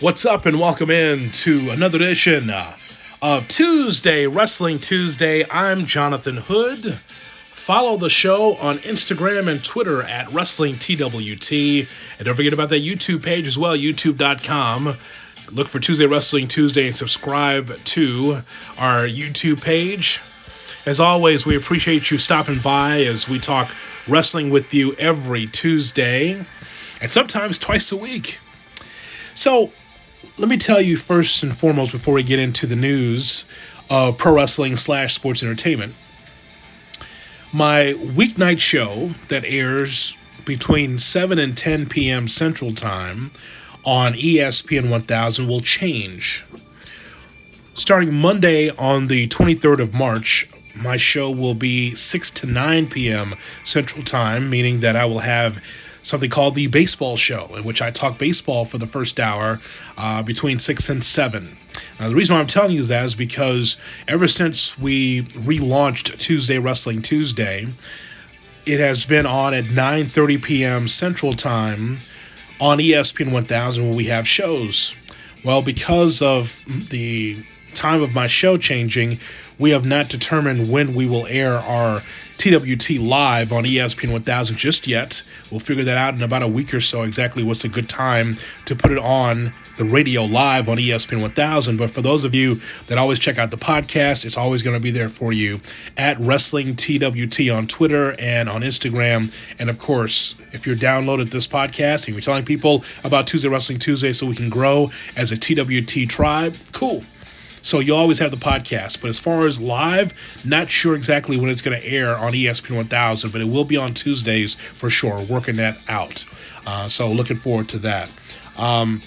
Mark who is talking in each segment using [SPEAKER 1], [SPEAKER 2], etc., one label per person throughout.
[SPEAKER 1] What's up, and welcome in to another edition uh, of Tuesday Wrestling Tuesday. I'm Jonathan Hood. Follow the show on Instagram and Twitter at Wrestling TWT. And don't forget about that YouTube page as well, youtube.com. Look for Tuesday Wrestling Tuesday and subscribe to our YouTube page. As always, we appreciate you stopping by as we talk wrestling with you every Tuesday and sometimes twice a week. So, let me tell you first and foremost before we get into the news of pro wrestling slash sports entertainment. My weeknight show that airs between 7 and 10 p.m. Central Time on ESPN 1000 will change. Starting Monday on the 23rd of March, my show will be 6 to 9 p.m. Central Time, meaning that I will have something called the Baseball Show, in which I talk baseball for the first hour uh, between 6 and 7. Now, the reason why I'm telling you that is because ever since we relaunched Tuesday Wrestling Tuesday, it has been on at 9:30 p.m. Central Time on ESPN 1000 where we have shows. Well, because of the time of my show changing, we have not determined when we will air our TWT live on ESPN 1000 just yet. We'll figure that out in about a week or so exactly what's a good time to put it on the radio live on ESPN 1000. But for those of you that always check out the podcast, it's always going to be there for you at Wrestling TWT on Twitter and on Instagram. And of course, if you're downloaded this podcast and you're telling people about Tuesday Wrestling Tuesday so we can grow as a TWT tribe, cool. So you'll always have the podcast. But as far as live, not sure exactly when it's going to air on ESPN 1000, but it will be on Tuesdays for sure. Working that out. Uh, so looking forward to that. Um,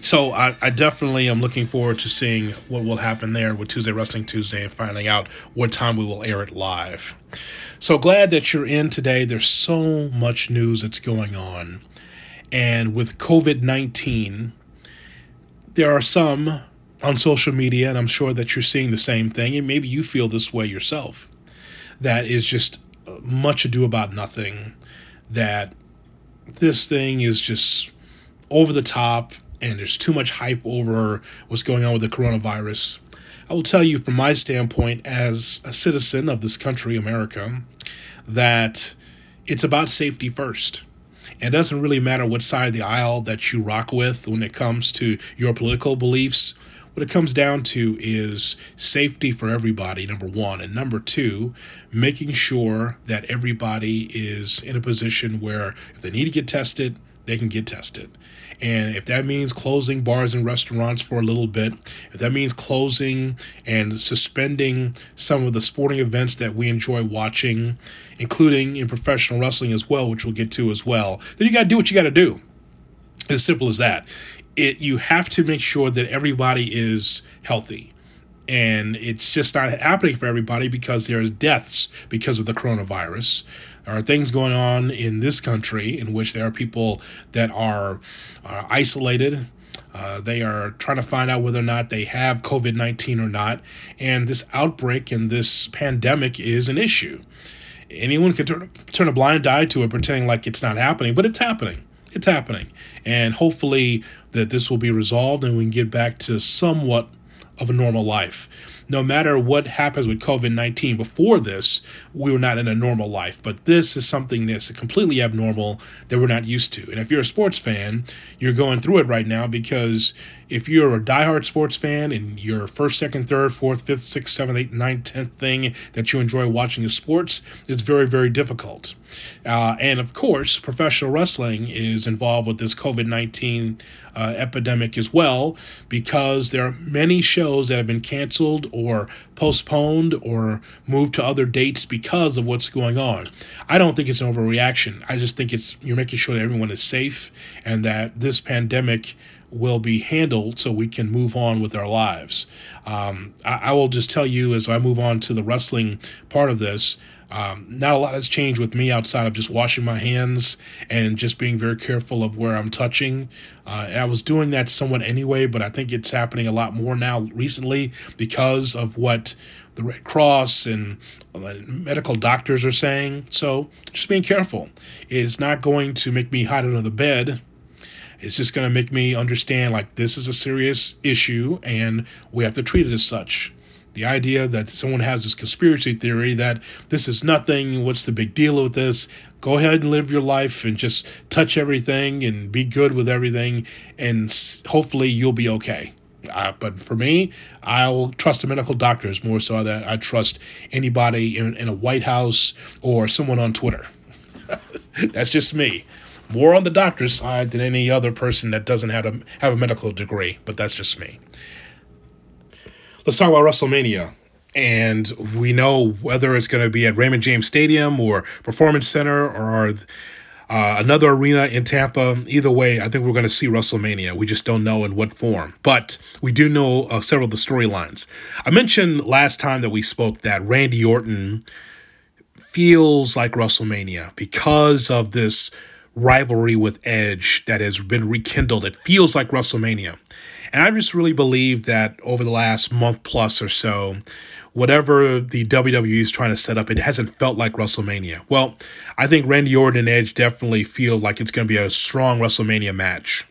[SPEAKER 1] so I, I, definitely am looking forward to seeing what will happen there with Tuesday Wrestling Tuesday and finding out what time we will air it live. So glad that you're in today. There's so much news that's going on. And with COVID 19, there are some on social media, and I'm sure that you're seeing the same thing, and maybe you feel this way yourself. That is just uh, much ado about nothing. That this thing is just over the top, and there's too much hype over what's going on with the coronavirus. I will tell you from my standpoint as a citizen of this country, America, that it's about safety first. And it doesn't really matter what side of the aisle that you rock with when it comes to your political beliefs what it comes down to is safety for everybody, number one. And number two, making sure that everybody is in a position where if they need to get tested, they can get tested. And if that means closing bars and restaurants for a little bit, if that means closing and suspending some of the sporting events that we enjoy watching, including in professional wrestling as well, which we'll get to as well, then you got to do what you got to do. As simple as that it you have to make sure that everybody is healthy and it's just not happening for everybody because there's deaths because of the coronavirus there are things going on in this country in which there are people that are uh, isolated uh, they are trying to find out whether or not they have COVID 19 or not. And this outbreak and this pandemic is an issue. Anyone can turn, turn a blind eye to it, pretending like it's not happening, but it's happening. It's happening. And hopefully, that this will be resolved and we can get back to somewhat of a normal life. No matter what happens with COVID 19, before this, we were not in a normal life. But this is something that's completely abnormal that we're not used to. And if you're a sports fan, you're going through it right now because if you're a diehard sports fan and your first, second, third, fourth, fifth, sixth, seventh, eighth, ninth, tenth thing that you enjoy watching is sports, it's very, very difficult. Uh, and of course, professional wrestling is involved with this COVID 19 uh, epidemic as well because there are many shows that have been canceled or postponed or moved to other dates because of what's going on. I don't think it's an overreaction. I just think it's you're making sure that everyone is safe and that this pandemic will be handled so we can move on with our lives. Um, I, I, will just tell you as I move on to the wrestling part of this. Um, not a lot has changed with me outside of just washing my hands and just being very careful of where I'm touching. Uh, I was doing that somewhat anyway, but I think it's happening a lot more now recently because of what the Red Cross and uh, medical doctors are saying. So just being careful. It's not going to make me hide under the bed It's just going to make me understand like this is a serious issue and we have to treat it as such. The idea that someone has this conspiracy theory that this is nothing, what's the big deal with this? Go ahead and live your life and just touch everything and be good with everything, and hopefully you'll be okay. Uh, but for me, I'll trust the medical doctors more so than I trust anybody in, in a White House or someone on Twitter. That's just me. More on the doctor's side than any other person that doesn't have a, have a medical degree, but that's just me. Let's talk about WrestleMania. And we know whether it's going to be at Raymond James Stadium or Performance Center or uh, another arena in Tampa. Either way, I think we're going to see WrestleMania. We just don't know in what form. But we do know uh, several of the storylines. I mentioned last time that we spoke that Randy Orton feels like WrestleMania because of this rivalry with Edge that has been rekindled. It feels like WrestleMania. And I just really believe that over the last month plus or so, whatever the WWE is trying to set up, it hasn't felt like WrestleMania. Well, I think Randy Orton and Edge definitely feel like it's going to be a strong WrestleMania match.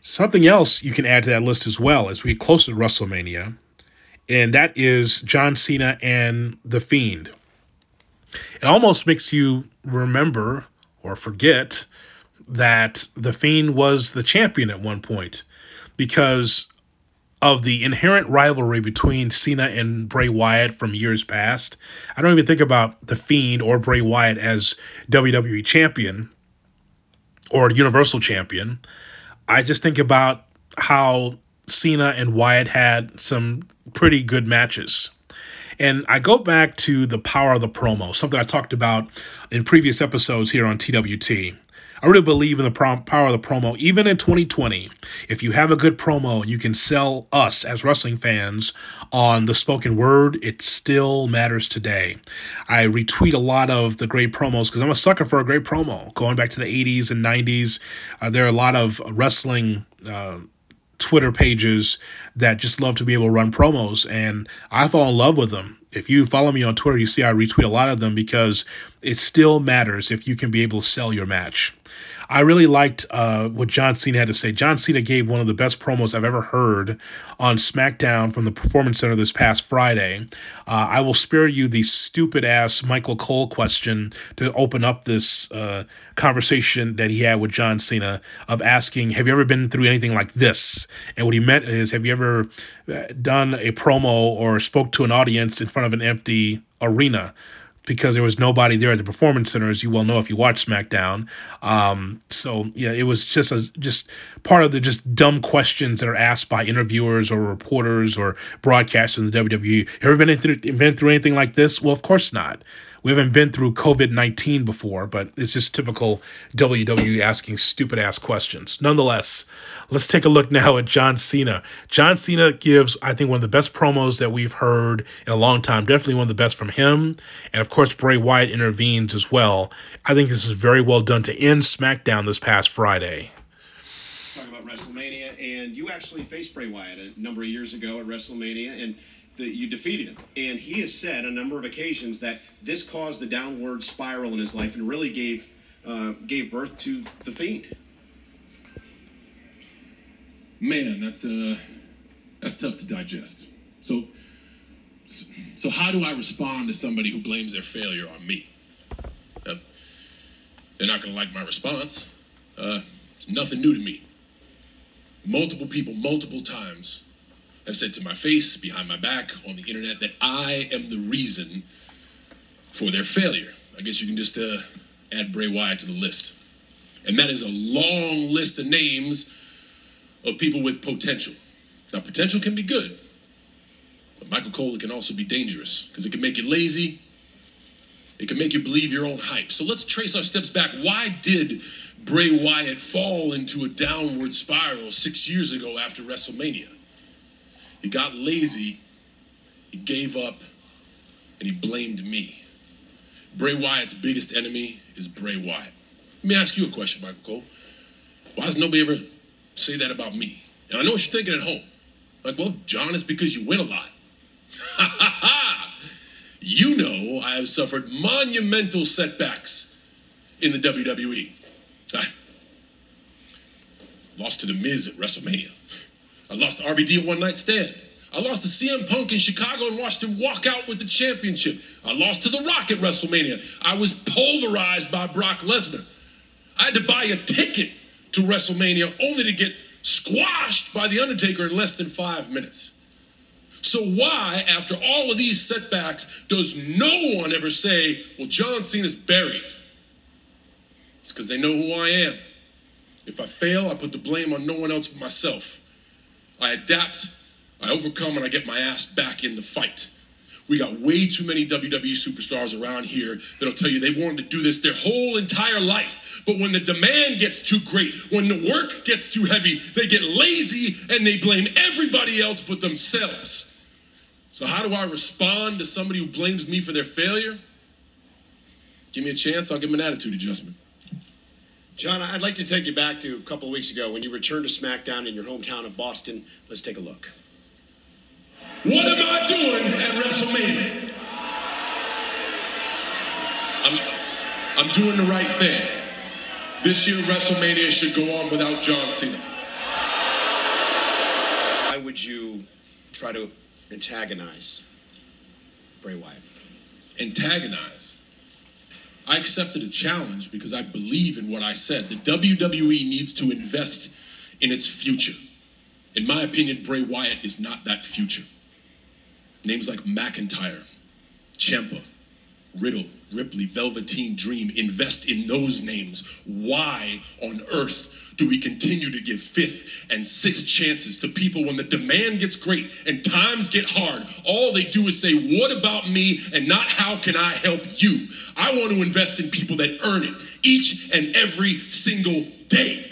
[SPEAKER 1] Something else you can add to that list as well as we get closer to WrestleMania, and that is John Cena and The Fiend. It almost makes you remember or forget that The Fiend was the champion at one point because of the inherent rivalry between Cena and Bray Wyatt from years past. I don't even think about The Fiend or Bray Wyatt as WWE champion or Universal champion. I just think about how Cena and Wyatt had some pretty good matches. And I go back to the power of the promo, something I talked about in previous episodes here on TWT. I really believe in the power of the promo. Even in 2020, if you have a good promo and you can sell us as wrestling fans on the spoken word, it still matters today. I retweet a lot of the great promos because I'm a sucker for a great promo. Going back to the 80s and 90s, uh, there are a lot of wrestling. Uh, Twitter pages that just love to be able to run promos, and I fall in love with them. If you follow me on Twitter, you see I retweet a lot of them because it still matters if you can be able to sell your match. I really liked uh, what John Cena had to say. John Cena gave one of the best promos I've ever heard on SmackDown from the Performance Center this past Friday. Uh, I will spare you the stupid ass Michael Cole question to open up this uh, conversation that he had with John Cena of asking, Have you ever been through anything like this? And what he meant is, Have you ever uh, done a promo or spoke to an audience in front of an empty arena? Because there was nobody there at the performance center, as you well know if you watch SmackDown. Um, so yeah, it was just a just part of the just dumb questions that are asked by interviewers or reporters or broadcasters in the WWE. Have you ever been through, been through anything like this? Well, of course not. We haven't been through COVID 19 before, but it's just typical WWE asking stupid ass questions. Nonetheless, let's take a look now at John Cena. John Cena gives, I think, one of the best promos that we've heard in a long time. Definitely one of the best from him. And of course, Bray Wyatt intervenes as well. I think this is very well done to end SmackDown this past Friday.
[SPEAKER 2] Talk about WrestleMania, and you actually faced Bray Wyatt a number of years ago at WrestleMania, and that you defeated him. And he has said a number of occasions that this caused the downward spiral in his life and really gave uh, gave birth to the Fiend.
[SPEAKER 3] Man, that's uh, that's tough to digest. So, so how do I respond to somebody who blames their failure on me? Uh, they're not going to like my response. Uh, it's nothing new to me. Multiple people, multiple times have said to my face, behind my back, on the internet, that I am the reason for their failure. I guess you can just uh, add Bray Wyatt to the list. And that is a long list of names of people with potential. Now, potential can be good, but Michael Cole can also be dangerous because it can make you lazy. It can make you believe your own hype. So let's trace our steps back. Why did Bray Wyatt fall into a downward spiral six years ago after WrestleMania? He got lazy, he gave up, and he blamed me. Bray Wyatt's biggest enemy is Bray Wyatt. Let me ask you a question, Michael Cole. Why does nobody ever say that about me? And I know what you're thinking at home. Like, well, John, it's because you win a lot. Ha ha ha! You know I have suffered monumental setbacks in the WWE. Ah. lost to The Miz at WrestleMania. I lost to RVD at One Night Stand. I lost to CM Punk in Chicago and watched him walk out with the championship. I lost to The Rock at WrestleMania. I was pulverized by Brock Lesnar. I had to buy a ticket to WrestleMania only to get squashed by The Undertaker in less than five minutes. So, why, after all of these setbacks, does no one ever say, well, John Cena's buried? It's because they know who I am. If I fail, I put the blame on no one else but myself. I adapt, I overcome, and I get my ass back in the fight. We got way too many WWE superstars around here that'll tell you they've wanted to do this their whole entire life. But when the demand gets too great, when the work gets too heavy, they get lazy and they blame everybody else but themselves. So, how do I respond to somebody who blames me for their failure? Give me a chance, I'll give them an attitude adjustment.
[SPEAKER 2] John, I'd like to take you back to a couple of weeks ago when you returned to SmackDown in your hometown of Boston. Let's take a look.
[SPEAKER 3] What am I doing at WrestleMania? I'm, I'm doing the right thing. This year, WrestleMania should go on without John Cena.
[SPEAKER 2] Why would you try to antagonize Bray Wyatt?
[SPEAKER 3] Antagonize. I accepted a challenge because I believe in what I said. The WWE needs to invest in its future. In my opinion, Bray Wyatt is not that future. Names like McIntyre, Ciampa, Riddle, Ripley, Velveteen Dream, invest in those names. Why on earth do we continue to give fifth and sixth chances to people when the demand gets great and times get hard? All they do is say, What about me? and not how can I help you? I want to invest in people that earn it each and every single day.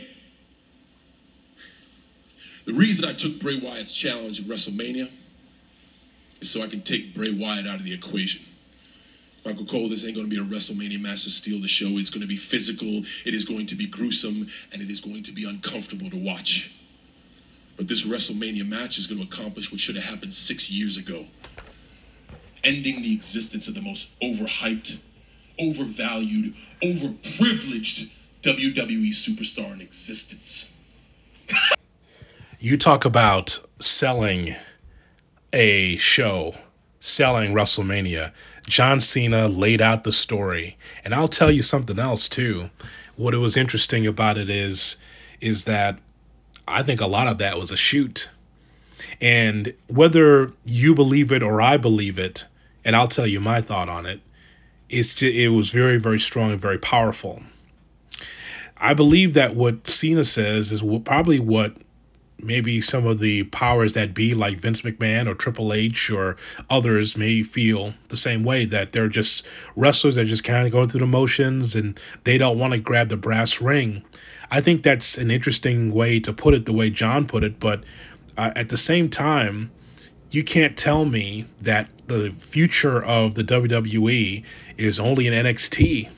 [SPEAKER 3] The reason I took Bray Wyatt's challenge at WrestleMania is so I can take Bray Wyatt out of the equation. Michael Cole, this ain't going to be a WrestleMania match to steal the show. It's going to be physical, it is going to be gruesome, and it is going to be uncomfortable to watch. But this WrestleMania match is going to accomplish what should have happened six years ago ending the existence of the most overhyped, overvalued, overprivileged WWE superstar in existence.
[SPEAKER 1] You talk about selling a show, selling WrestleMania. John Cena laid out the story. And I'll tell you something else too. What it was interesting about it is is that I think a lot of that was a shoot. And whether you believe it or I believe it, and I'll tell you my thought on it, it's just, it was very very strong and very powerful. I believe that what Cena says is probably what maybe some of the powers that be, like Vince McMahon or Triple H or others, may feel the same way that they're just wrestlers that just kind of going through the motions and they don't want to grab the brass ring. I think that's an interesting way to put it, the way John put it, but uh, at the same time, you can't tell me that the future of the WWE is only in NXT.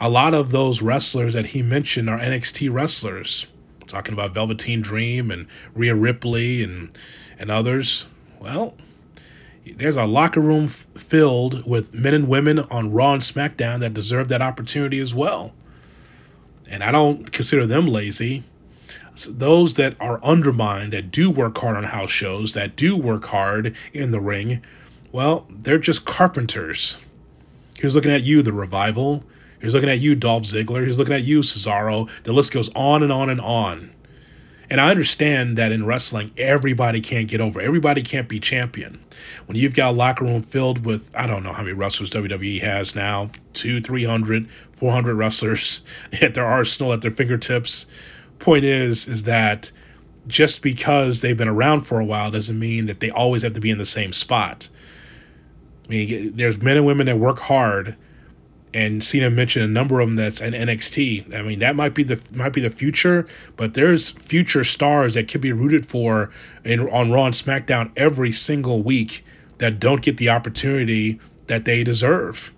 [SPEAKER 1] A lot of those wrestlers that he mentioned are NXT wrestlers talking about Velveteen Dream and Rhea Ripley and and others. Well, there's a locker room f- filled with men and women on Raw and SmackDown that deserve that opportunity as well. And I don't consider them lazy. So those that are undermined, that do work hard on house shows, that do work hard in the ring, well, they're just carpenters. He's looking at you, the revival. He's looking at you, Dolph Ziggler. He's looking at you, Cesaro. The list goes on and on and on. And I understand that in wrestling, everybody can't get over. Everybody can't be champion. When you've got a locker room filled with, I don't know how many wrestlers WWE has now, two, 300, 400 wrestlers at their arsenal, at their fingertips. Point is, is that just because they've been around for a while doesn't mean that they always have to be in the same spot. I mean, there's men and women that work hard and Cena mentioned a number of them that's in NXT. I mean, that might be the might be the future, but there's future stars that could be rooted for in on Raw and SmackDown every single week that don't get the opportunity that they deserve.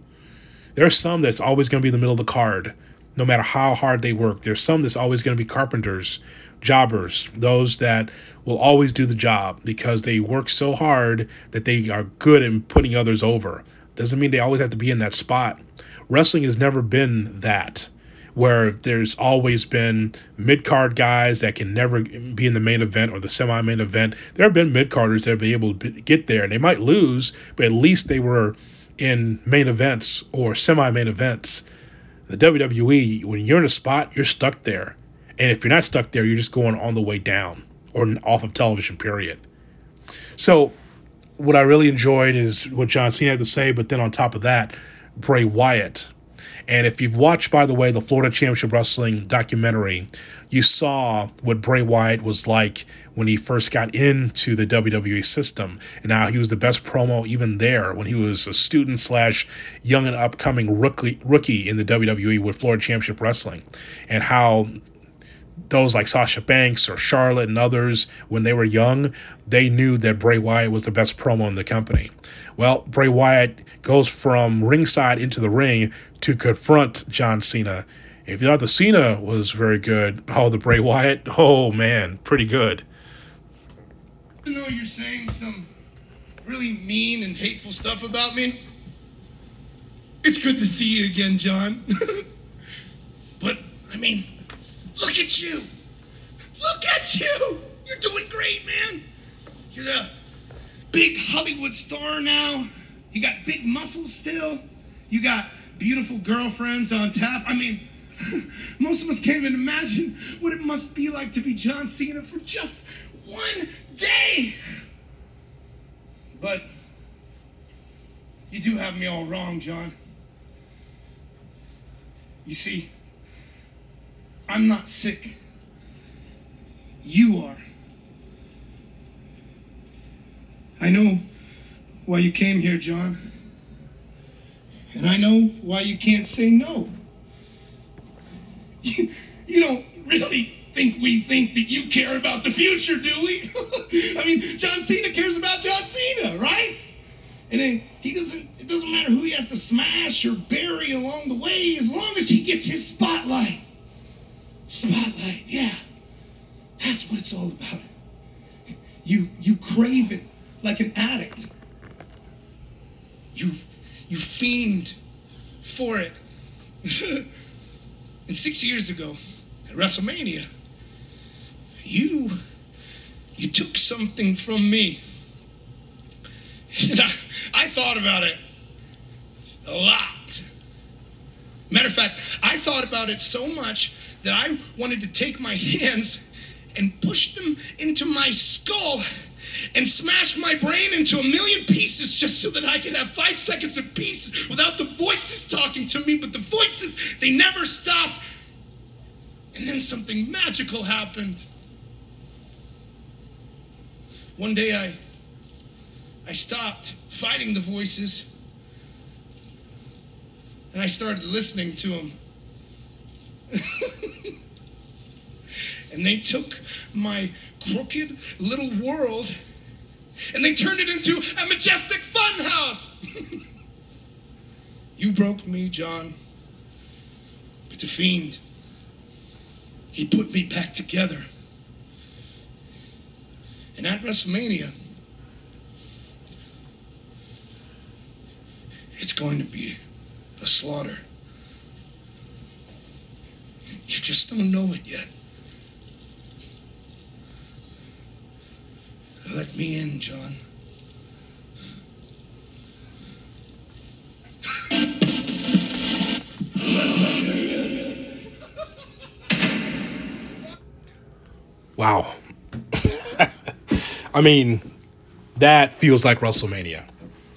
[SPEAKER 1] There's some that's always going to be in the middle of the card, no matter how hard they work. There's some that's always going to be carpenters, jobbers, those that will always do the job because they work so hard that they are good in putting others over. Doesn't mean they always have to be in that spot. Wrestling has never been that. where there's always been mid card guys that can never be in the main event or the semi main event. There have been mid carders that have been able to get there. and They might lose, but at least they were in main events or semi main events. The WWE, when you're in a spot, you're stuck there. And if you're not stuck there, you're just going on the way down or off of television, period. So, what I really enjoyed is what John Cena had to say, but then on top of that, Bray Wyatt and if you've watched, by the way, the Florida Championship Wrestling documentary, you saw what Bray Wyatt was like when he first got into the WWE system. And now he was the best promo even there when he was a student slash young and upcoming rookie, rookie in the WWE with Florida Championship Wrestling. And how those like Sasha Banks or Charlotte and others, when they were young, they knew that Bray Wyatt was the best promo in the company. Well, Bray Wyatt goes from ringside into the ring to confront John Cena. If you thought the Cena was very good, oh, the Bray Wyatt, oh man, pretty good.
[SPEAKER 4] Even though you're saying some really mean and hateful stuff about me, it's good to see you again, John. but, I mean, look at you. Look at you. You're doing great, man. You're a big Hollywood star now. You got big muscles still. You got beautiful girlfriends on tap. I mean, most of us can't even imagine what it must be like to be John Cena for just one day. But you do have me all wrong, John. You see, I'm not sick. You are. I know why you came here, John. And I know why you can't say no. You, you don't really think we think that you care about the future, do we? I mean, John Cena cares about John Cena, right? And then he doesn't, it doesn't matter who he has to smash or bury along the way as long as he gets his spotlight. Spotlight, yeah. That's what it's all about. You you crave it like an addict. You you fiend for it. and six years ago at WrestleMania, you you took something from me. And I, I thought about it a lot. Matter of fact, I thought about it so much that I wanted to take my hands and push them into my skull and smash my brain into a million pieces just so that I could have five seconds of peace without the voices talking to me. But the voices, they never stopped. And then something magical happened. One day I I stopped fighting the voices and I started listening to them. and they took my crooked little world and they turned it into a majestic funhouse. you broke me, John. But the fiend, he put me back together. And at WrestleMania, it's going to be a slaughter. You just don't know it yet. Let me in, John.
[SPEAKER 1] Wow. I mean, that feels like WrestleMania.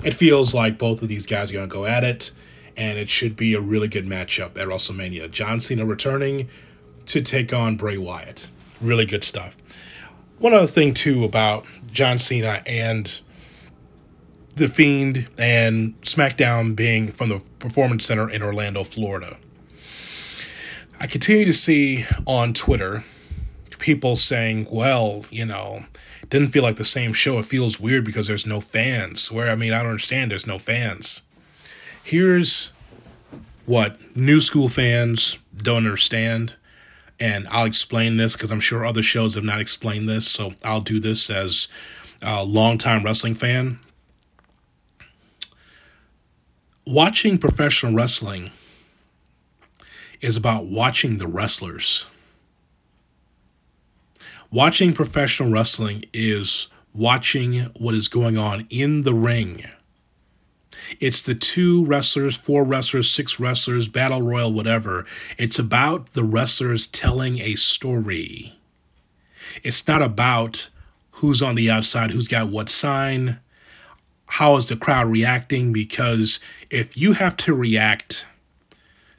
[SPEAKER 1] It feels like both of these guys are going to go at it, and it should be a really good matchup at WrestleMania. John Cena returning to take on Bray Wyatt. Really good stuff. One other thing, too, about John Cena and The Fiend and SmackDown being from the Performance Center in Orlando, Florida. I continue to see on Twitter people saying, well, you know, didn't feel like the same show. It feels weird because there's no fans. Where, I mean, I don't understand. There's no fans. Here's what new school fans don't understand and I'll explain this because I'm sure other shows have not explained this. So I'll do this as a longtime wrestling fan. Watching professional wrestling is about watching the wrestlers. Watching professional wrestling is watching what is going on in the ring. It's the two wrestlers, four wrestlers, six wrestlers, battle royal, whatever. It's about the wrestlers telling a story. It's not about who's on the outside, who's got what sign, how is the crowd reacting, because if you have to react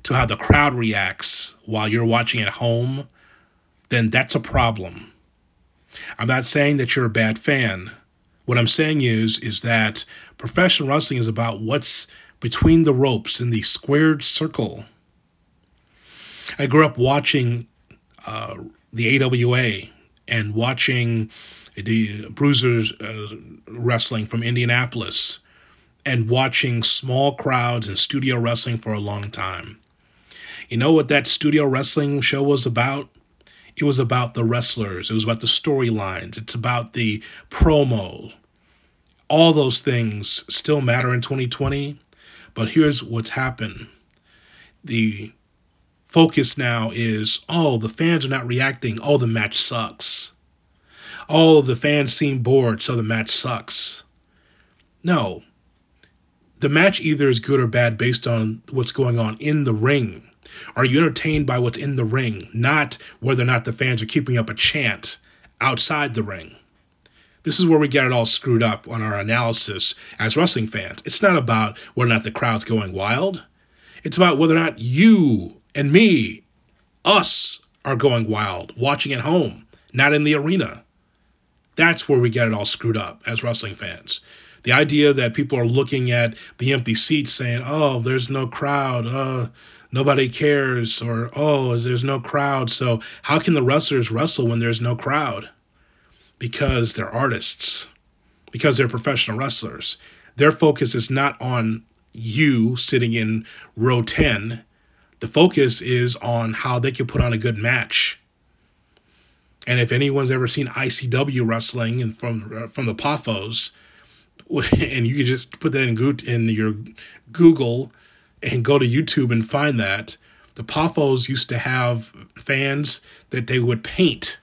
[SPEAKER 1] to how the crowd reacts while you're watching at home, then that's a problem. I'm not saying that you're a bad fan. What I'm saying is is that professional wrestling is about what's between the ropes in the squared circle. I grew up watching uh, the AWA and watching the Bruisers uh, wrestling from Indianapolis and watching small crowds and studio wrestling for a long time. You know what that studio wrestling show was about? It was about the wrestlers, it was about the storylines, it's about the promo. All those things still matter in 2020, but here's what's happened. The focus now is oh, the fans are not reacting. Oh, the match sucks. Oh, the fans seem bored, so the match sucks. No. The match either is good or bad based on what's going on in the ring. Are you entertained by what's in the ring, not whether or not the fans are keeping up a chant outside the ring? This is where we get it all screwed up on our analysis as wrestling fans. It's not about whether or not the crowd's going wild. It's about whether or not you and me, us, are going wild, watching at home, not in the arena. That's where we get it all screwed up as wrestling fans. The idea that people are looking at the empty seats saying, oh, there's no crowd. Uh, nobody cares or oh there's no crowd. So how can the wrestlers wrestle when there's no crowd? Because they're artists. Because they're professional wrestlers. Their focus is not on you sitting in row 10 the focus is on how they can put on a good match. And if anyone's ever seen ICW wrestling and from from the Poffos, and you can just put that in, in your Google and go to YouTube and find that the Poffos used to have fans that they would paint,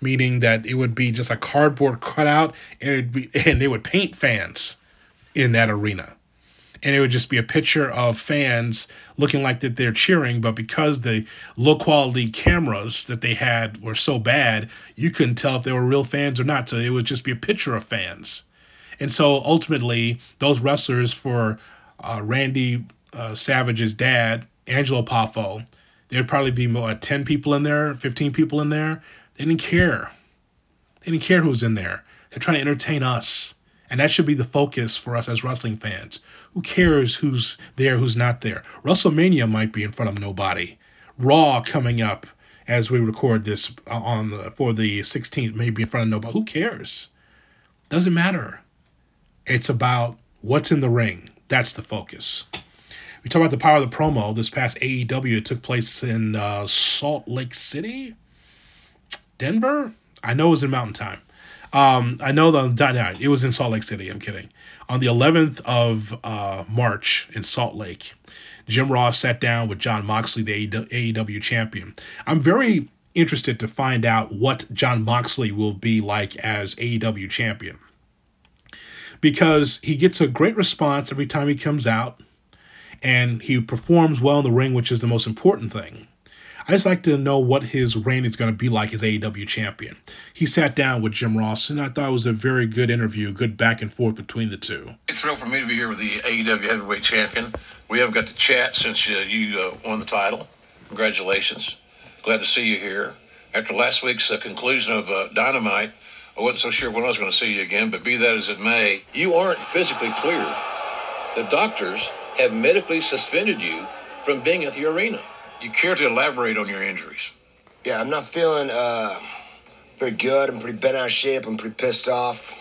[SPEAKER 1] meaning that it would be just a cardboard cutout, and be, and they would paint fans in that arena, and it would just be a picture of fans looking like that they're cheering, but because the low quality cameras that they had were so bad, you couldn't tell if they were real fans or not. So it would just be a picture of fans, and so ultimately those wrestlers for uh, Randy uh, Savage's dad, Angelo Poffo, there'd probably be more, 10 people in there, 15 people in there. They didn't care. They didn't care who's in there. They're trying to entertain us. And that should be the focus for us as wrestling fans. Who cares who's there, who's not there? WrestleMania might be in front of nobody. Raw coming up as we record this on the, for the 16th may be in front of nobody. Who cares? Doesn't matter. It's about what's in the ring. That's the focus. We talk about the power of the promo. This past AEW, it took place in uh, Salt Lake City, Denver. I know it was in Mountain Time. Um, I know the it was in Salt Lake City. I'm kidding. On the 11th of uh, March in Salt Lake, Jim Ross sat down with Jon Moxley, the AEW champion. I'm very interested to find out what Jon Moxley will be like as AEW champion because he gets a great response every time he comes out and he performs well in the ring, which is the most important thing. I just like to know what his reign is going to be like as AEW champion. He sat down with Jim Ross, and I thought it was a very good interview, good back and forth between the two.
[SPEAKER 5] It's thrill for me to be here with the AEW Heavyweight Champion. We haven't got to chat since uh, you uh, won the title. Congratulations. Glad to see you here. After last week's uh, conclusion of uh, Dynamite, I wasn't so sure when I was going to see you again, but be that as it may, you aren't physically clear. The doctors have medically suspended you from being at the arena. You care to elaborate on your injuries?
[SPEAKER 6] Yeah, I'm not feeling uh, very good. I'm pretty bent out of shape. I'm pretty pissed off.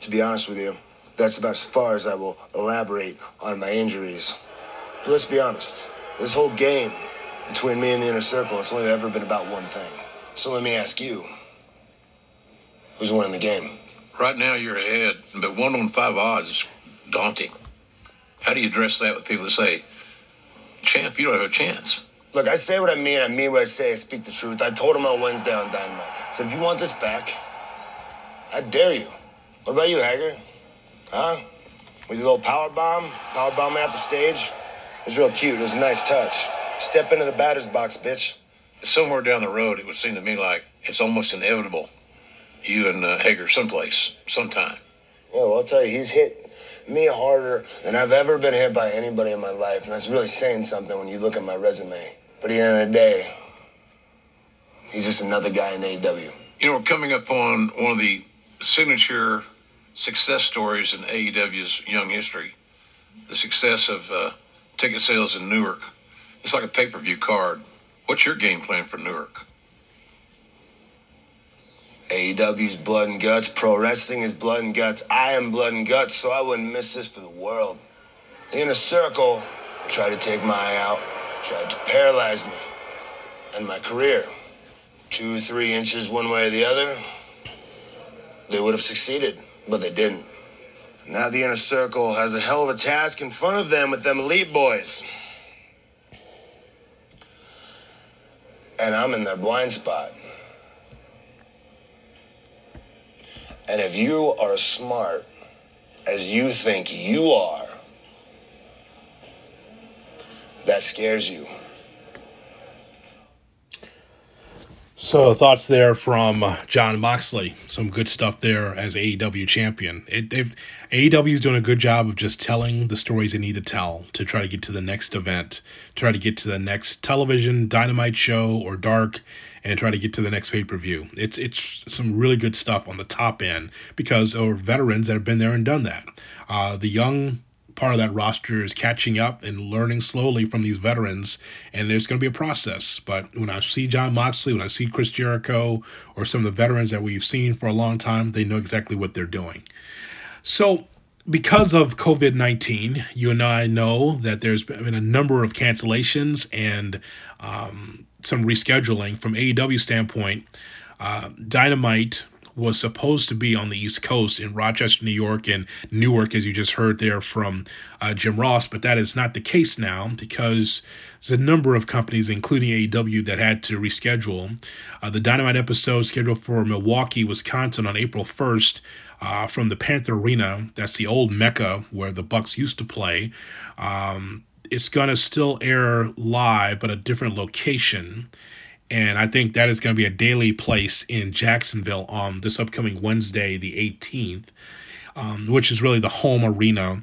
[SPEAKER 6] To be honest with you, that's about as far as I will elaborate on my injuries. But let's be honest. This whole game between me and the inner circle, it's only ever been about one thing. So let me ask you, who's winning the game?
[SPEAKER 5] Right now, you're ahead, but one on five odds is daunting. How do you address that with people that say, champ, you don't have a chance?
[SPEAKER 6] Look, I say what I mean. I mean what I say. I speak the truth. I told him on Wednesday on Dynamite. I said, if you want this back, I dare you. What about you, Hager? Huh? With your little power bomb, power bomb the stage. It was real cute. It was a nice touch. Step into the batter's box, bitch.
[SPEAKER 5] Somewhere down the road, it would seem to me like it's almost inevitable you and uh, Hager someplace, sometime.
[SPEAKER 6] Yeah, well, I'll tell you, he's hit me harder than I've ever been hit by anybody in my life, and that's really saying something when you look at my resume. But at the end of the day, he's just another guy in AEW.
[SPEAKER 5] You know, we're coming up on one of the signature success stories in AEW's young history the success of uh, ticket sales in Newark. It's like a pay per view card. What's your game plan for Newark?
[SPEAKER 6] AEW's blood and guts, pro wrestling is blood and guts. I am blood and guts, so I wouldn't miss this for the world. The inner circle tried to take my eye out, tried to paralyze me and my career. Two, three inches one way or the other, they would have succeeded, but they didn't. Now the inner circle has a hell of a task in front of them with them elite boys. And I'm in their blind spot. And if you are as smart as you think you are, that scares you.
[SPEAKER 1] So thoughts there from Jon Moxley. Some good stuff there as AEW champion. It, AEW is doing a good job of just telling the stories they need to tell to try to get to the next event, try to get to the next television dynamite show or dark, and try to get to the next pay per view. It's it's some really good stuff on the top end because of veterans that have been there and done that. Uh, the young part of that roster is catching up and learning slowly from these veterans, and there's going to be a process. But when I see Jon Moxley, when I see Chris Jericho, or some of the veterans that we've seen for a long time, they know exactly what they're doing. So, because of COVID 19, you and I know that there's been a number of cancellations and um, some rescheduling from AEW standpoint. Uh, Dynamite was supposed to be on the East Coast in Rochester, New York, and Newark, as you just heard there from uh, Jim Ross, but that is not the case now because there's a number of companies, including AEW, that had to reschedule. Uh, the Dynamite episode scheduled for Milwaukee, Wisconsin on April 1st uh, from the Panther Arena. That's the old Mecca where the Bucks used to play. Um, it's going to still air live, but a different location. And I think that is going to be a Daily's place in Jacksonville on this upcoming Wednesday, the 18th, um, which is really the home arena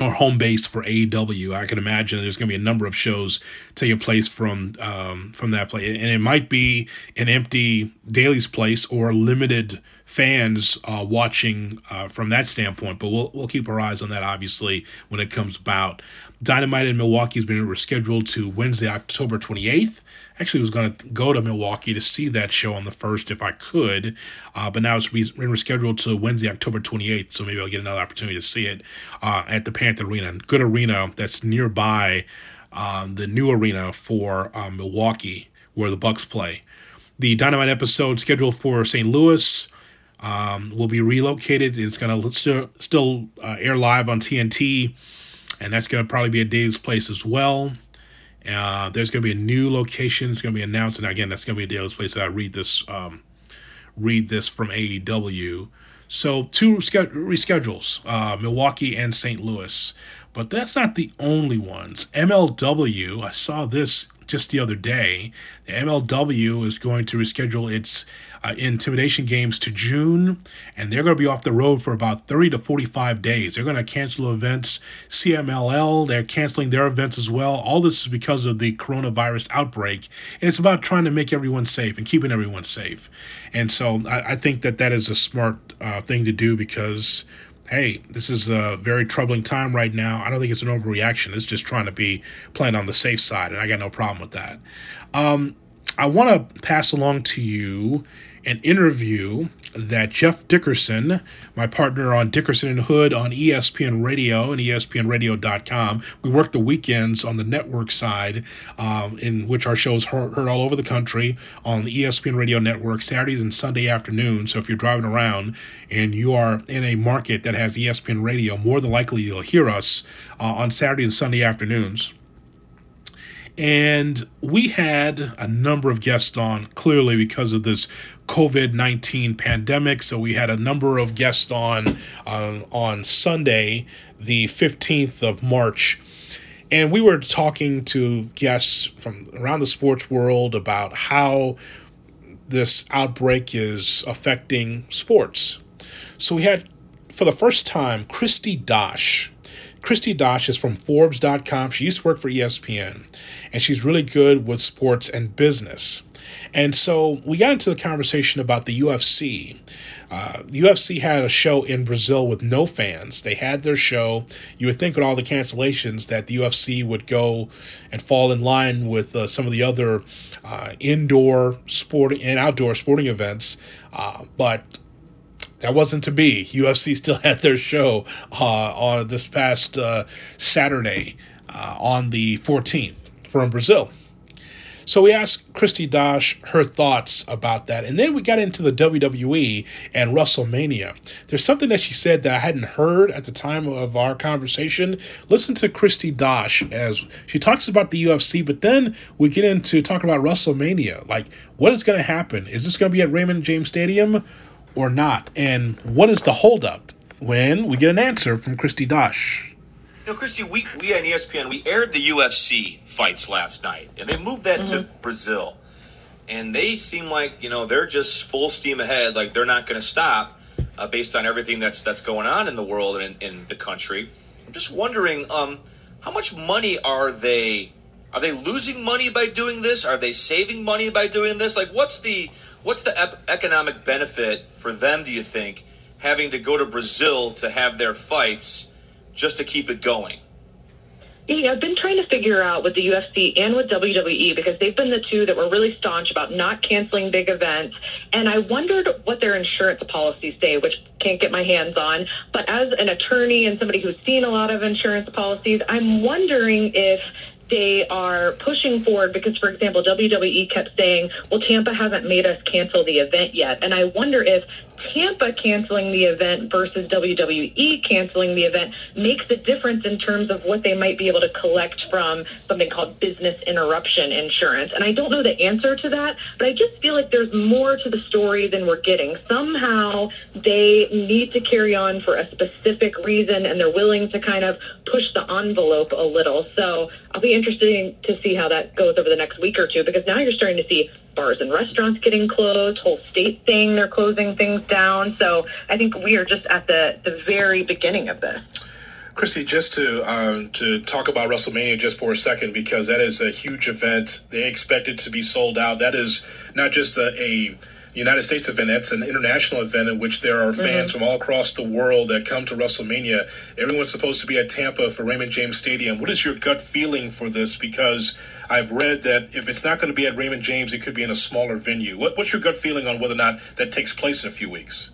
[SPEAKER 1] or home base for AEW. I can imagine there's going to be a number of shows taking place from um, from that place, and it might be an empty Daily's place or limited fans uh, watching uh, from that standpoint. But we'll we'll keep our eyes on that obviously when it comes about. Dynamite in Milwaukee has been rescheduled to Wednesday, October 28th actually was going to go to Milwaukee to see that show on the first if I could, uh, but now it's re- rescheduled to Wednesday, October 28th. So maybe I'll get another opportunity to see it uh, at the Panther Arena. Good arena that's nearby um, the new arena for um, Milwaukee where the Bucks play. The Dynamite episode scheduled for St. Louis um, will be relocated. It's going to still, still uh, air live on TNT, and that's going to probably be a day's place as well. Uh, there's going to be a new location. It's going to be announced, and again, that's going to be a Daily's place I read this. Um, read this from AEW. So two reschedules, uh, Milwaukee and St. Louis, but that's not the only ones. MLW, I saw this just the other day. The MLW is going to reschedule its uh, intimidation games to June, and they're going to be off the road for about 30 to 45 days. They're going to cancel events. CMLL, they're canceling their events as well. All this is because of the coronavirus outbreak, and it's about trying to make everyone safe and keeping everyone safe. And so I, I think that that is a smart uh, thing to do because hey, this is a very troubling time right now. I don't think it's an overreaction. It's just trying to be playing on the safe side, and I got no problem with that. Um, I want to pass along to you an interview that Jeff Dickerson, my partner on Dickerson and Hood on ESPN Radio and ESPNRadio.com, we work the weekends on the network side, um, in which our shows heard, heard all over the country on the ESPN Radio Network Saturdays and Sunday afternoons. So if you're driving around and you are in a market that has ESPN Radio, more than likely you'll hear us uh, on Saturday and Sunday afternoons. And we had a number of guests on, clearly because of this COVID 19 pandemic. So we had a number of guests on uh, on Sunday, the 15th of March. And we were talking to guests from around the sports world about how this outbreak is affecting sports. So we had, for the first time, Kristi Dosh. Kristi Dosh is from Forbes.com. She used to work for ESPN, and she's really good with sports and business. And so we got into the conversation about the UFC. Uh, the UFC had a show in Brazil with no fans. They had their show. You would think with all the cancellations that the UFC would go and fall in line with uh, some of the other uh, indoor sporting and outdoor sporting events, uh, but that wasn't to be. UFC still had their show uh, on this past uh, Saturday on the 14th from Brazil. So we asked Kristi Dosh her thoughts about that. And then we got into the WWE and WrestleMania. There's something that she said that I hadn't heard at the time of our conversation. Listen to Kristi Dosh as she talks about the UFC, but then we get into talking about WrestleMania. Like, what is going to happen? Is this going to be at Raymond James Stadium or not? And what is the holdup? When we get an answer from Kristi Dosh.
[SPEAKER 7] You know, Kristi, we, we on ESPN, we aired the UFC fights last night, and they moved that mm-hmm. to Brazil. And they seem like, you know, they're just full steam ahead, like they're not going to stop uh, based on everything that's that's going on in the world and in, in the country. I'm just wondering, um, how much money are they are they losing money by doing this? Are they saving money by doing this? Like, what's the what's the ep- economic benefit for them? Do you think having to go to Brazil to have their fights? just to keep it going?
[SPEAKER 8] Yeah, I've been trying to figure out with the UFC and with WWE because they've been the two that were really staunch about not canceling big events. And I wondered what their insurance policies say, which can't get my hands on. But as an attorney and somebody who's seen a lot of insurance policies, I'm wondering if they are pushing forward because, for example, WWE kept saying, well, Tampa hasn't made us cancel the event yet. And I wonder if Tampa canceling the event versus WWE canceling the event makes a difference in terms of what they might be able to collect from something called business interruption insurance. And I don't know the answer to that, but I just feel like there's more to the story than we're getting. Somehow they need to carry on for a specific reason and they're willing to kind of push the envelope a little. So I'll be interested to see how that goes over the next week or two because now you're starting to see bars and restaurants getting closed, whole state saying they're closing things down. So I think we are just at the, the very beginning of this.
[SPEAKER 1] Kristi, just to um, to talk about WrestleMania just for a second, because that is a huge event. They expect it to be sold out. That is not just a, a United States event. That's an international event in which there are fans mm-hmm. from all across the world that come to WrestleMania. Everyone's supposed to be at Tampa for Raymond James Stadium. What is your gut feeling for this? Because I've read that if it's not going to be at Raymond James, it could be in a smaller venue. What, what's your gut feeling on whether or not that takes place in a few weeks?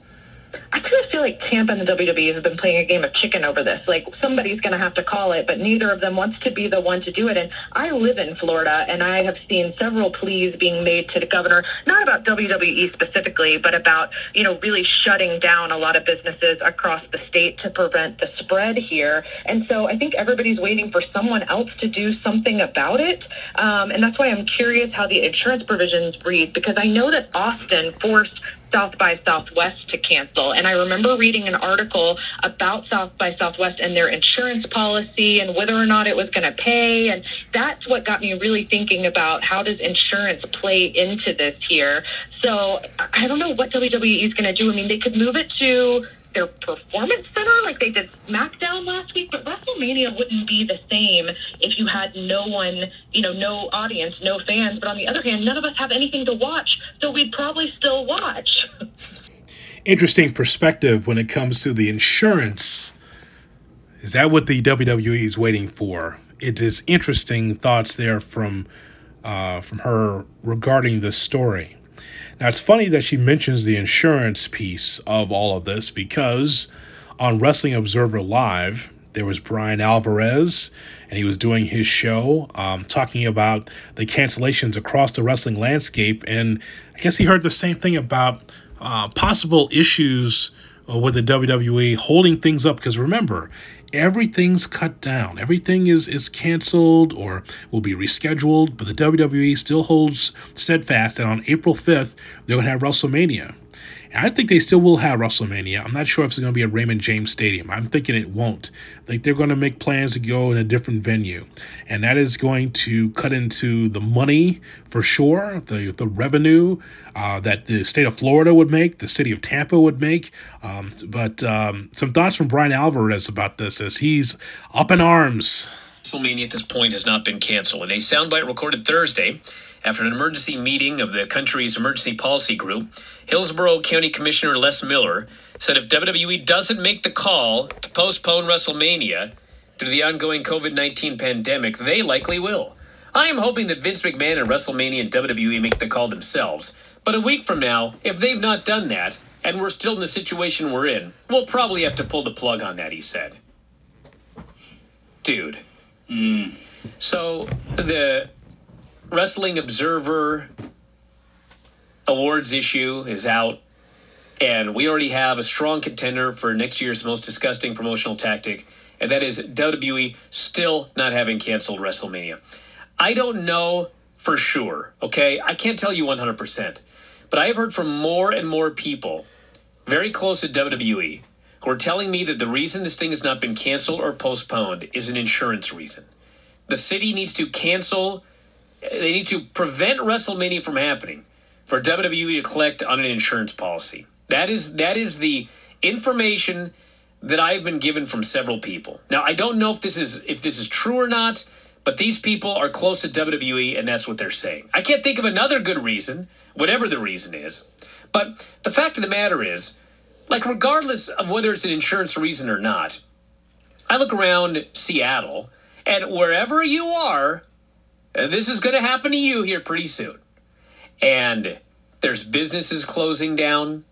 [SPEAKER 8] I kind of feel like Tampa and the WWE have been playing a game of chicken over this. Like somebody's going to have to call it, but neither of them wants to be the one to do it. And I live in Florida, and I have seen several pleas being made to the governor, not about WWE specifically, but about you know really shutting down a lot of businesses across the state to prevent the spread here. And so I think everybody's waiting for someone else to do something about it. Um, and that's why I'm curious how the insurance provisions read, because I know that Austin forced South by Southwest to cancel. And I remember reading an article about South by Southwest and their insurance policy and whether or not it was going to pay. And that's what got me really thinking about how does insurance play into this here. So I don't know what WWE is going to do. I mean, they could move it to their performance center like they did SmackDown last week, but WrestleMania wouldn't be the same if you had no one, you know, no audience, no fans. But on the other hand, none of us have anything to watch, so we'd probably still watch.
[SPEAKER 1] Interesting perspective when it comes to the insurance. Is that what the WWE is waiting for? It is interesting thoughts there from uh, from her regarding this story. Now, it's funny that she mentions the insurance piece of all of this because on Wrestling Observer Live, there was Bryan Alvarez, and he was doing his show um, talking about the cancellations across the wrestling landscape. And I guess he heard the same thing about uh, possible issues uh, with the WWE holding things up. Because remember, everything's cut down. Everything is is canceled or will be rescheduled, but the WWE still holds steadfast that on April 5th they're going to have WrestleMania. I think they still will have WrestleMania. I'm not sure if it's going to be at Raymond James Stadium. I'm thinking it won't. Like they're going to make plans to go in a different venue, and that is going to cut into the money for sure, the the revenue uh, that the state of Florida would make, the city of Tampa would make. Um, but um, some thoughts from Bryan Alvarez about this as he's up in arms.
[SPEAKER 9] WrestleMania at this point has not been canceled. In a soundbite recorded Thursday after an emergency meeting of the country's emergency policy group, Hillsborough County Commissioner Les Miller said if WWE doesn't make the call to postpone WrestleMania due to the ongoing COVID 19 pandemic, they likely will. I am hoping that Vince McMahon and WrestleMania and WWE make the call themselves. But a week from now, if they've not done that, and we're still in the situation we're in, we'll probably have to pull the plug on that, he said. Dude. Hmm. So, the Wrestling Observer awards issue is out, and we already have a strong contender for next year's most disgusting promotional tactic, and that is WWE still not having canceled WrestleMania. I don't know for sure, okay? I can't tell you 100%, but I have heard from more and more people very close to WWE who are telling me that the reason this thing has not been canceled or postponed is an insurance reason. The city needs to cancel, they need to prevent WrestleMania from happening for WWE to collect on an insurance policy. That is that is the information that I've been given from several people. Now I don't know if this is if this is true or not, but these people are close to WWE and that's what they're saying. I can't think of another good reason, whatever the reason is. But the fact of the matter is, like regardless of whether it's an insurance reason or not, I look around Seattle and wherever you are, this is going to happen to you here pretty soon and there's businesses closing down.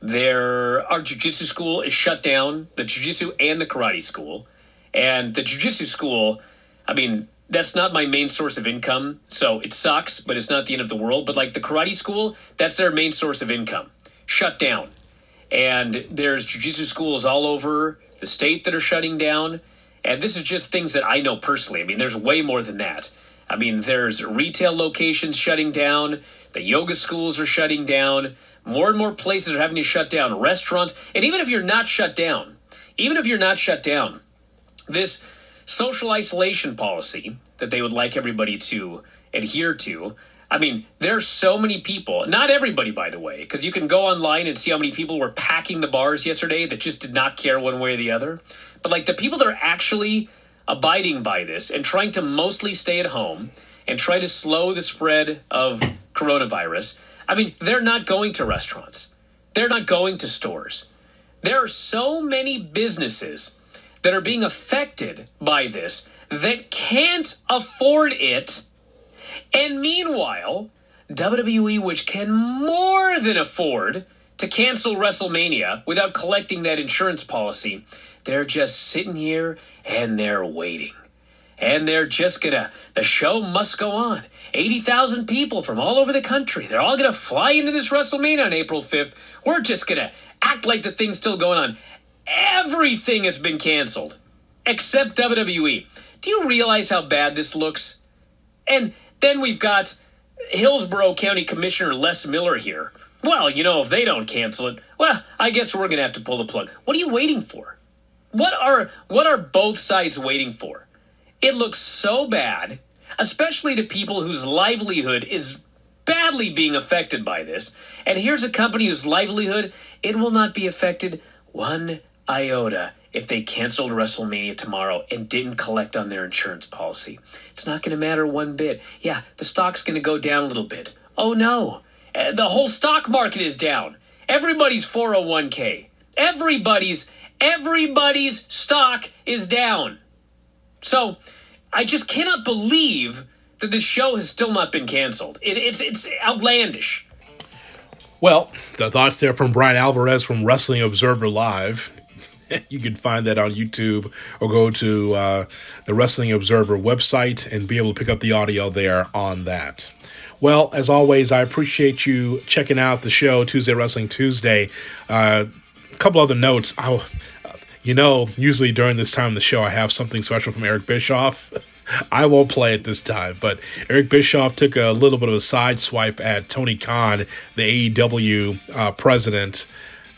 [SPEAKER 9] There, our jujitsu school is shut down, the jujitsu and the karate school. And the jujitsu school, I mean, that's not my main source of income, so it sucks, but it's not the end of the world. But like the karate school, that's their main source of income. Shut down. And there's jujitsu schools all over the state that are shutting down. And this is just things that I know personally. I mean, there's way more than that. I mean, there's retail locations shutting down, the yoga schools are shutting down, more and more places are having to shut down, restaurants. And even if you're not shut down, even if you're not shut down, this social isolation policy that they would like everybody to adhere to. I mean, there's so many people, not everybody, by the way, because you can go online and see how many people were packing the bars yesterday that just did not care one way or the other. But like the people that are actually abiding by this and trying to mostly stay at home and try to slow the spread of coronavirus, I mean, they're not going to restaurants. They're not going to stores. There are so many businesses that are being affected by this that can't afford it. And meanwhile, WWE, which can more than afford to cancel WrestleMania without collecting that insurance policy, they're just sitting here and they're waiting. And they're just gonna, the show must go on. 80,000 people from all over the country. They're all gonna fly into this WrestleMania on April 5th. We're just gonna act like the thing's still going on. Everything has been canceled except WWE. Do you realize how bad this looks? And then we've got Hillsborough County Commissioner Les Miller here. Well, you know, if they don't cancel it, well, I guess we're gonna have to pull the plug. What are you waiting for? What are what are both sides waiting for? It looks so bad, especially to people whose livelihood is badly being affected by this. And here's a company whose livelihood it will not be affected one iota if they canceled WrestleMania tomorrow and didn't collect on their insurance policy. It's not going to matter one bit. Yeah, the stock's going to go down a little bit. Oh no. Uh, The whole stock market is down. Everybody's 401k. Everybody's everybody's stock is down. So, I just cannot believe that this show has still not been canceled. It, it's it's outlandish.
[SPEAKER 1] Well, the thoughts there from Bryan Alvarez from Wrestling Observer Live. you can find that on YouTube or go to uh, the Wrestling Observer website and be able to pick up the audio there on that. Well, as always, I appreciate you checking out the show Tuesday Wrestling Tuesday. Uh, a couple other notes. I'll, You know, usually during this time of the show, I have something special from Eric Bischoff. I won't play it this time, but Eric Bischoff took a little bit of a side swipe at Tony Khan, the AEW uh, president.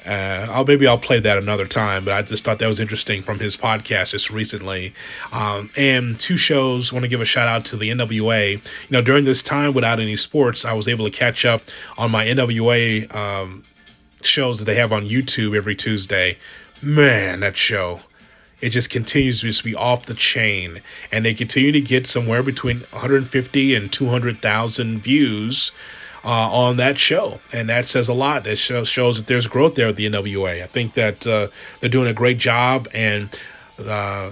[SPEAKER 1] Uh, I'll maybe I'll play that another time, but I just thought that was interesting from his podcast just recently. Um, and two shows. Want to give a shout out to the NWA. You know, during this time without any sports, I was able to catch up on my NWA um, shows that they have on YouTube every Tuesday. Man, that show. It just continues to just be off the chain and they continue to get somewhere between 150 and 200,000 views uh, on that show and that says a lot. That shows, shows that there's growth there at the NWA I think that uh, they're doing a great job and uh,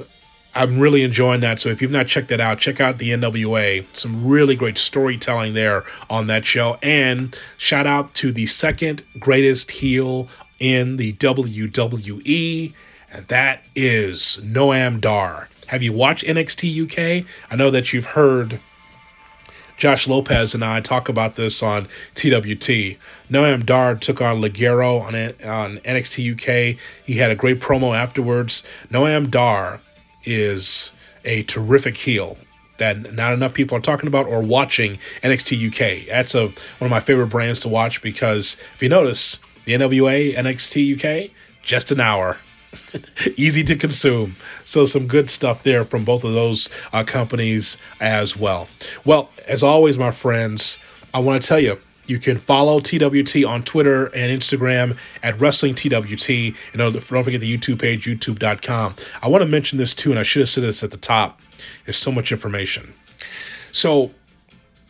[SPEAKER 1] I'm really enjoying that so if you've not checked that out check out the NWA some really great storytelling there on that show and shout out to the second greatest heel in the WWE and that is Noam Dar. Have you watched NXT UK? I know that you've heard Josh Lopez and I talk about this on TWT. Noam Dar took on Ligero on, on NXT UK. He had a great promo afterwards. Noam Dar is a terrific heel that not enough people are talking about or watching NXT UK. That's a one of my favorite brands to watch because if you notice, the NWA NXT UK just an hour. easy to consume. So, some good stuff there from both of those uh, companies as well. Well, as always, my friends, I want to tell you. You can follow TWT on Twitter and Instagram at Wrestling TWT. And don't forget the YouTube page, youtube.com. I want to mention this too, and I should have said this at the top. There's so much information. So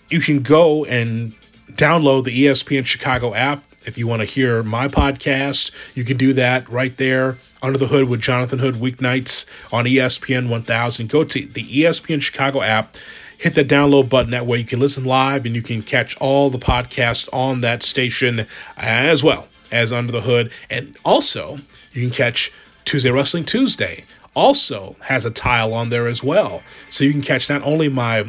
[SPEAKER 1] you can go and download the ESPN Chicago app if you want to hear my podcast. You can do that right there under the Hood with Jonathan Hood weeknights on ESPN 1000. Go to the ESPN Chicago app, hit the download button. That way you can listen live and you can catch all the podcasts on that station as well as Under the Hood. And also, you can catch Tuesday Wrestling Tuesday. Also has a tile on there as well. So you can catch not only my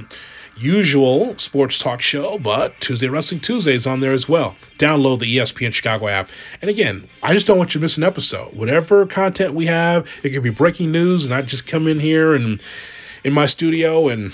[SPEAKER 1] usual sports talk show, but Tuesday Wrestling Tuesday is on there as well. Download the ESPN Chicago app. And again, I just don't want you to miss an episode. Whatever content we have, it could be breaking news, and I just come in here and in my studio and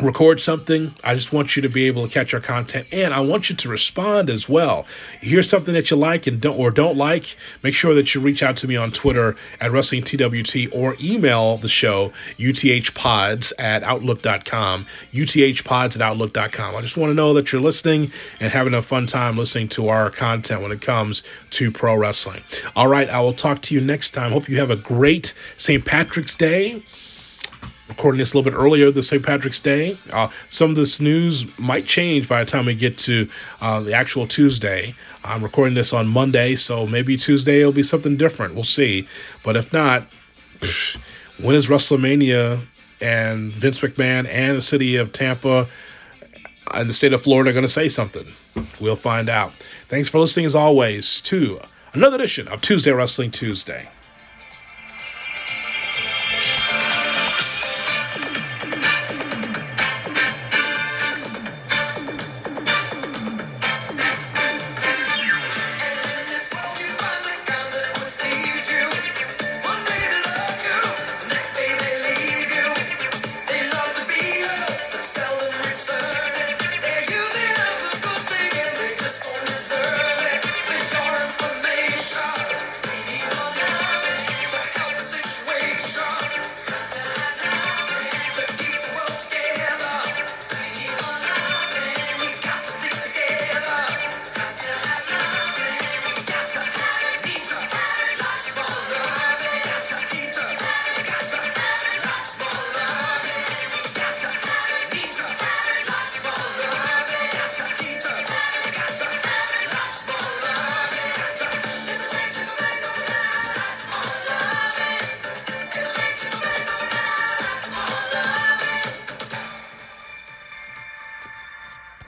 [SPEAKER 1] record something, I just want you to be able to catch our content and I want you to respond as well. You hear something that you like and don't or don't like, make sure that you reach out to me on Twitter at Wrestling TWT or email the show uthpods at outlook.com. uthpods at outlook.com. I just want to know that you're listening and having a fun time listening to our content when it comes to pro wrestling. All right, I will talk to you next time. Hope you have a great St. Patrick's Day recording this a little bit earlier than St. Patrick's Day. Uh, some of this news might change by the time we get to uh, the actual Tuesday. I'm recording this on Monday, so maybe Tuesday it'll be something different. We'll see. But if not, when is WrestleMania and Vince McMahon and the city of Tampa and the state of Florida going to say something? We'll find out. Thanks for listening, as always, to another edition of Tuesday Wrestling Tuesday.